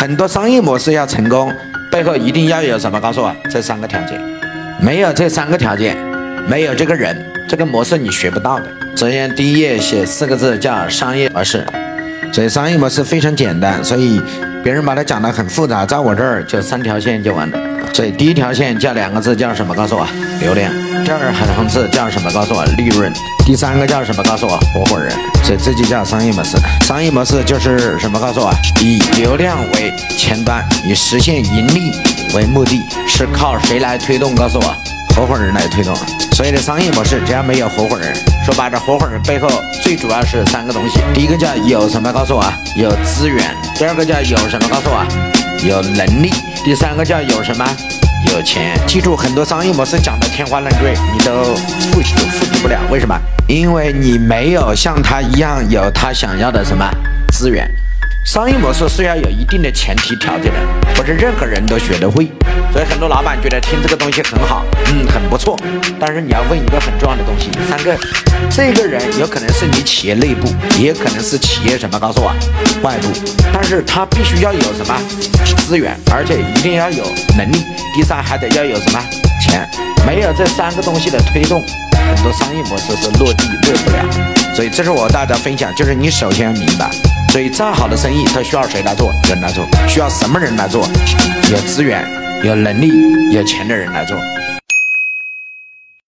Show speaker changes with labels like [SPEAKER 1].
[SPEAKER 1] 很多商业模式要成功，背后一定要有什么？告诉我，这三个条件，没有这三个条件，没有这个人，这个模式你学不到的。首先，第一页写四个字叫商业模式，所以商业模式非常简单，所以别人把它讲得很复杂，在我这儿就三条线就完了。所以第一条线叫两个字叫什么？告诉我，流量。第二行字叫什么？告诉我，利润。第三个叫什么？告诉我，合伙人。所以这就叫商业模式。商业模式就是什么？告诉我，以流量为前端，以实现盈利为目的，是靠谁来推动？告诉我，合伙人来推动。所以的商业模式只要没有合伙人，说白了，合伙人背后最主要是三个东西。第一个叫有什么？告诉我，有资源。第二个叫有什么？告诉我，有能力。第三个叫有什么？有钱。记住，很多商业模式讲的天花乱坠，你都复习都复习不了。为什么？因为你没有像他一样有他想要的什么资源。商业模式是要有一定的前提条件的，不是任何人都学得会。所以很多老板觉得听这个东西很好，嗯，很不错。但是你要问一个很重要的东西：三个，这个人有可能是你企业内部，也可能是企业什么？告诉我，外部。但是他必须要有什么资源，而且一定要有能力。第三还得要有什么钱？没有这三个东西的推动，很多商业模式是落地落不了。所以这是我大家分享，就是你首先要明白，所以再好的生意，它需要谁来做？人来做。需要什么人来做？有资源、有能力、有钱的人来做。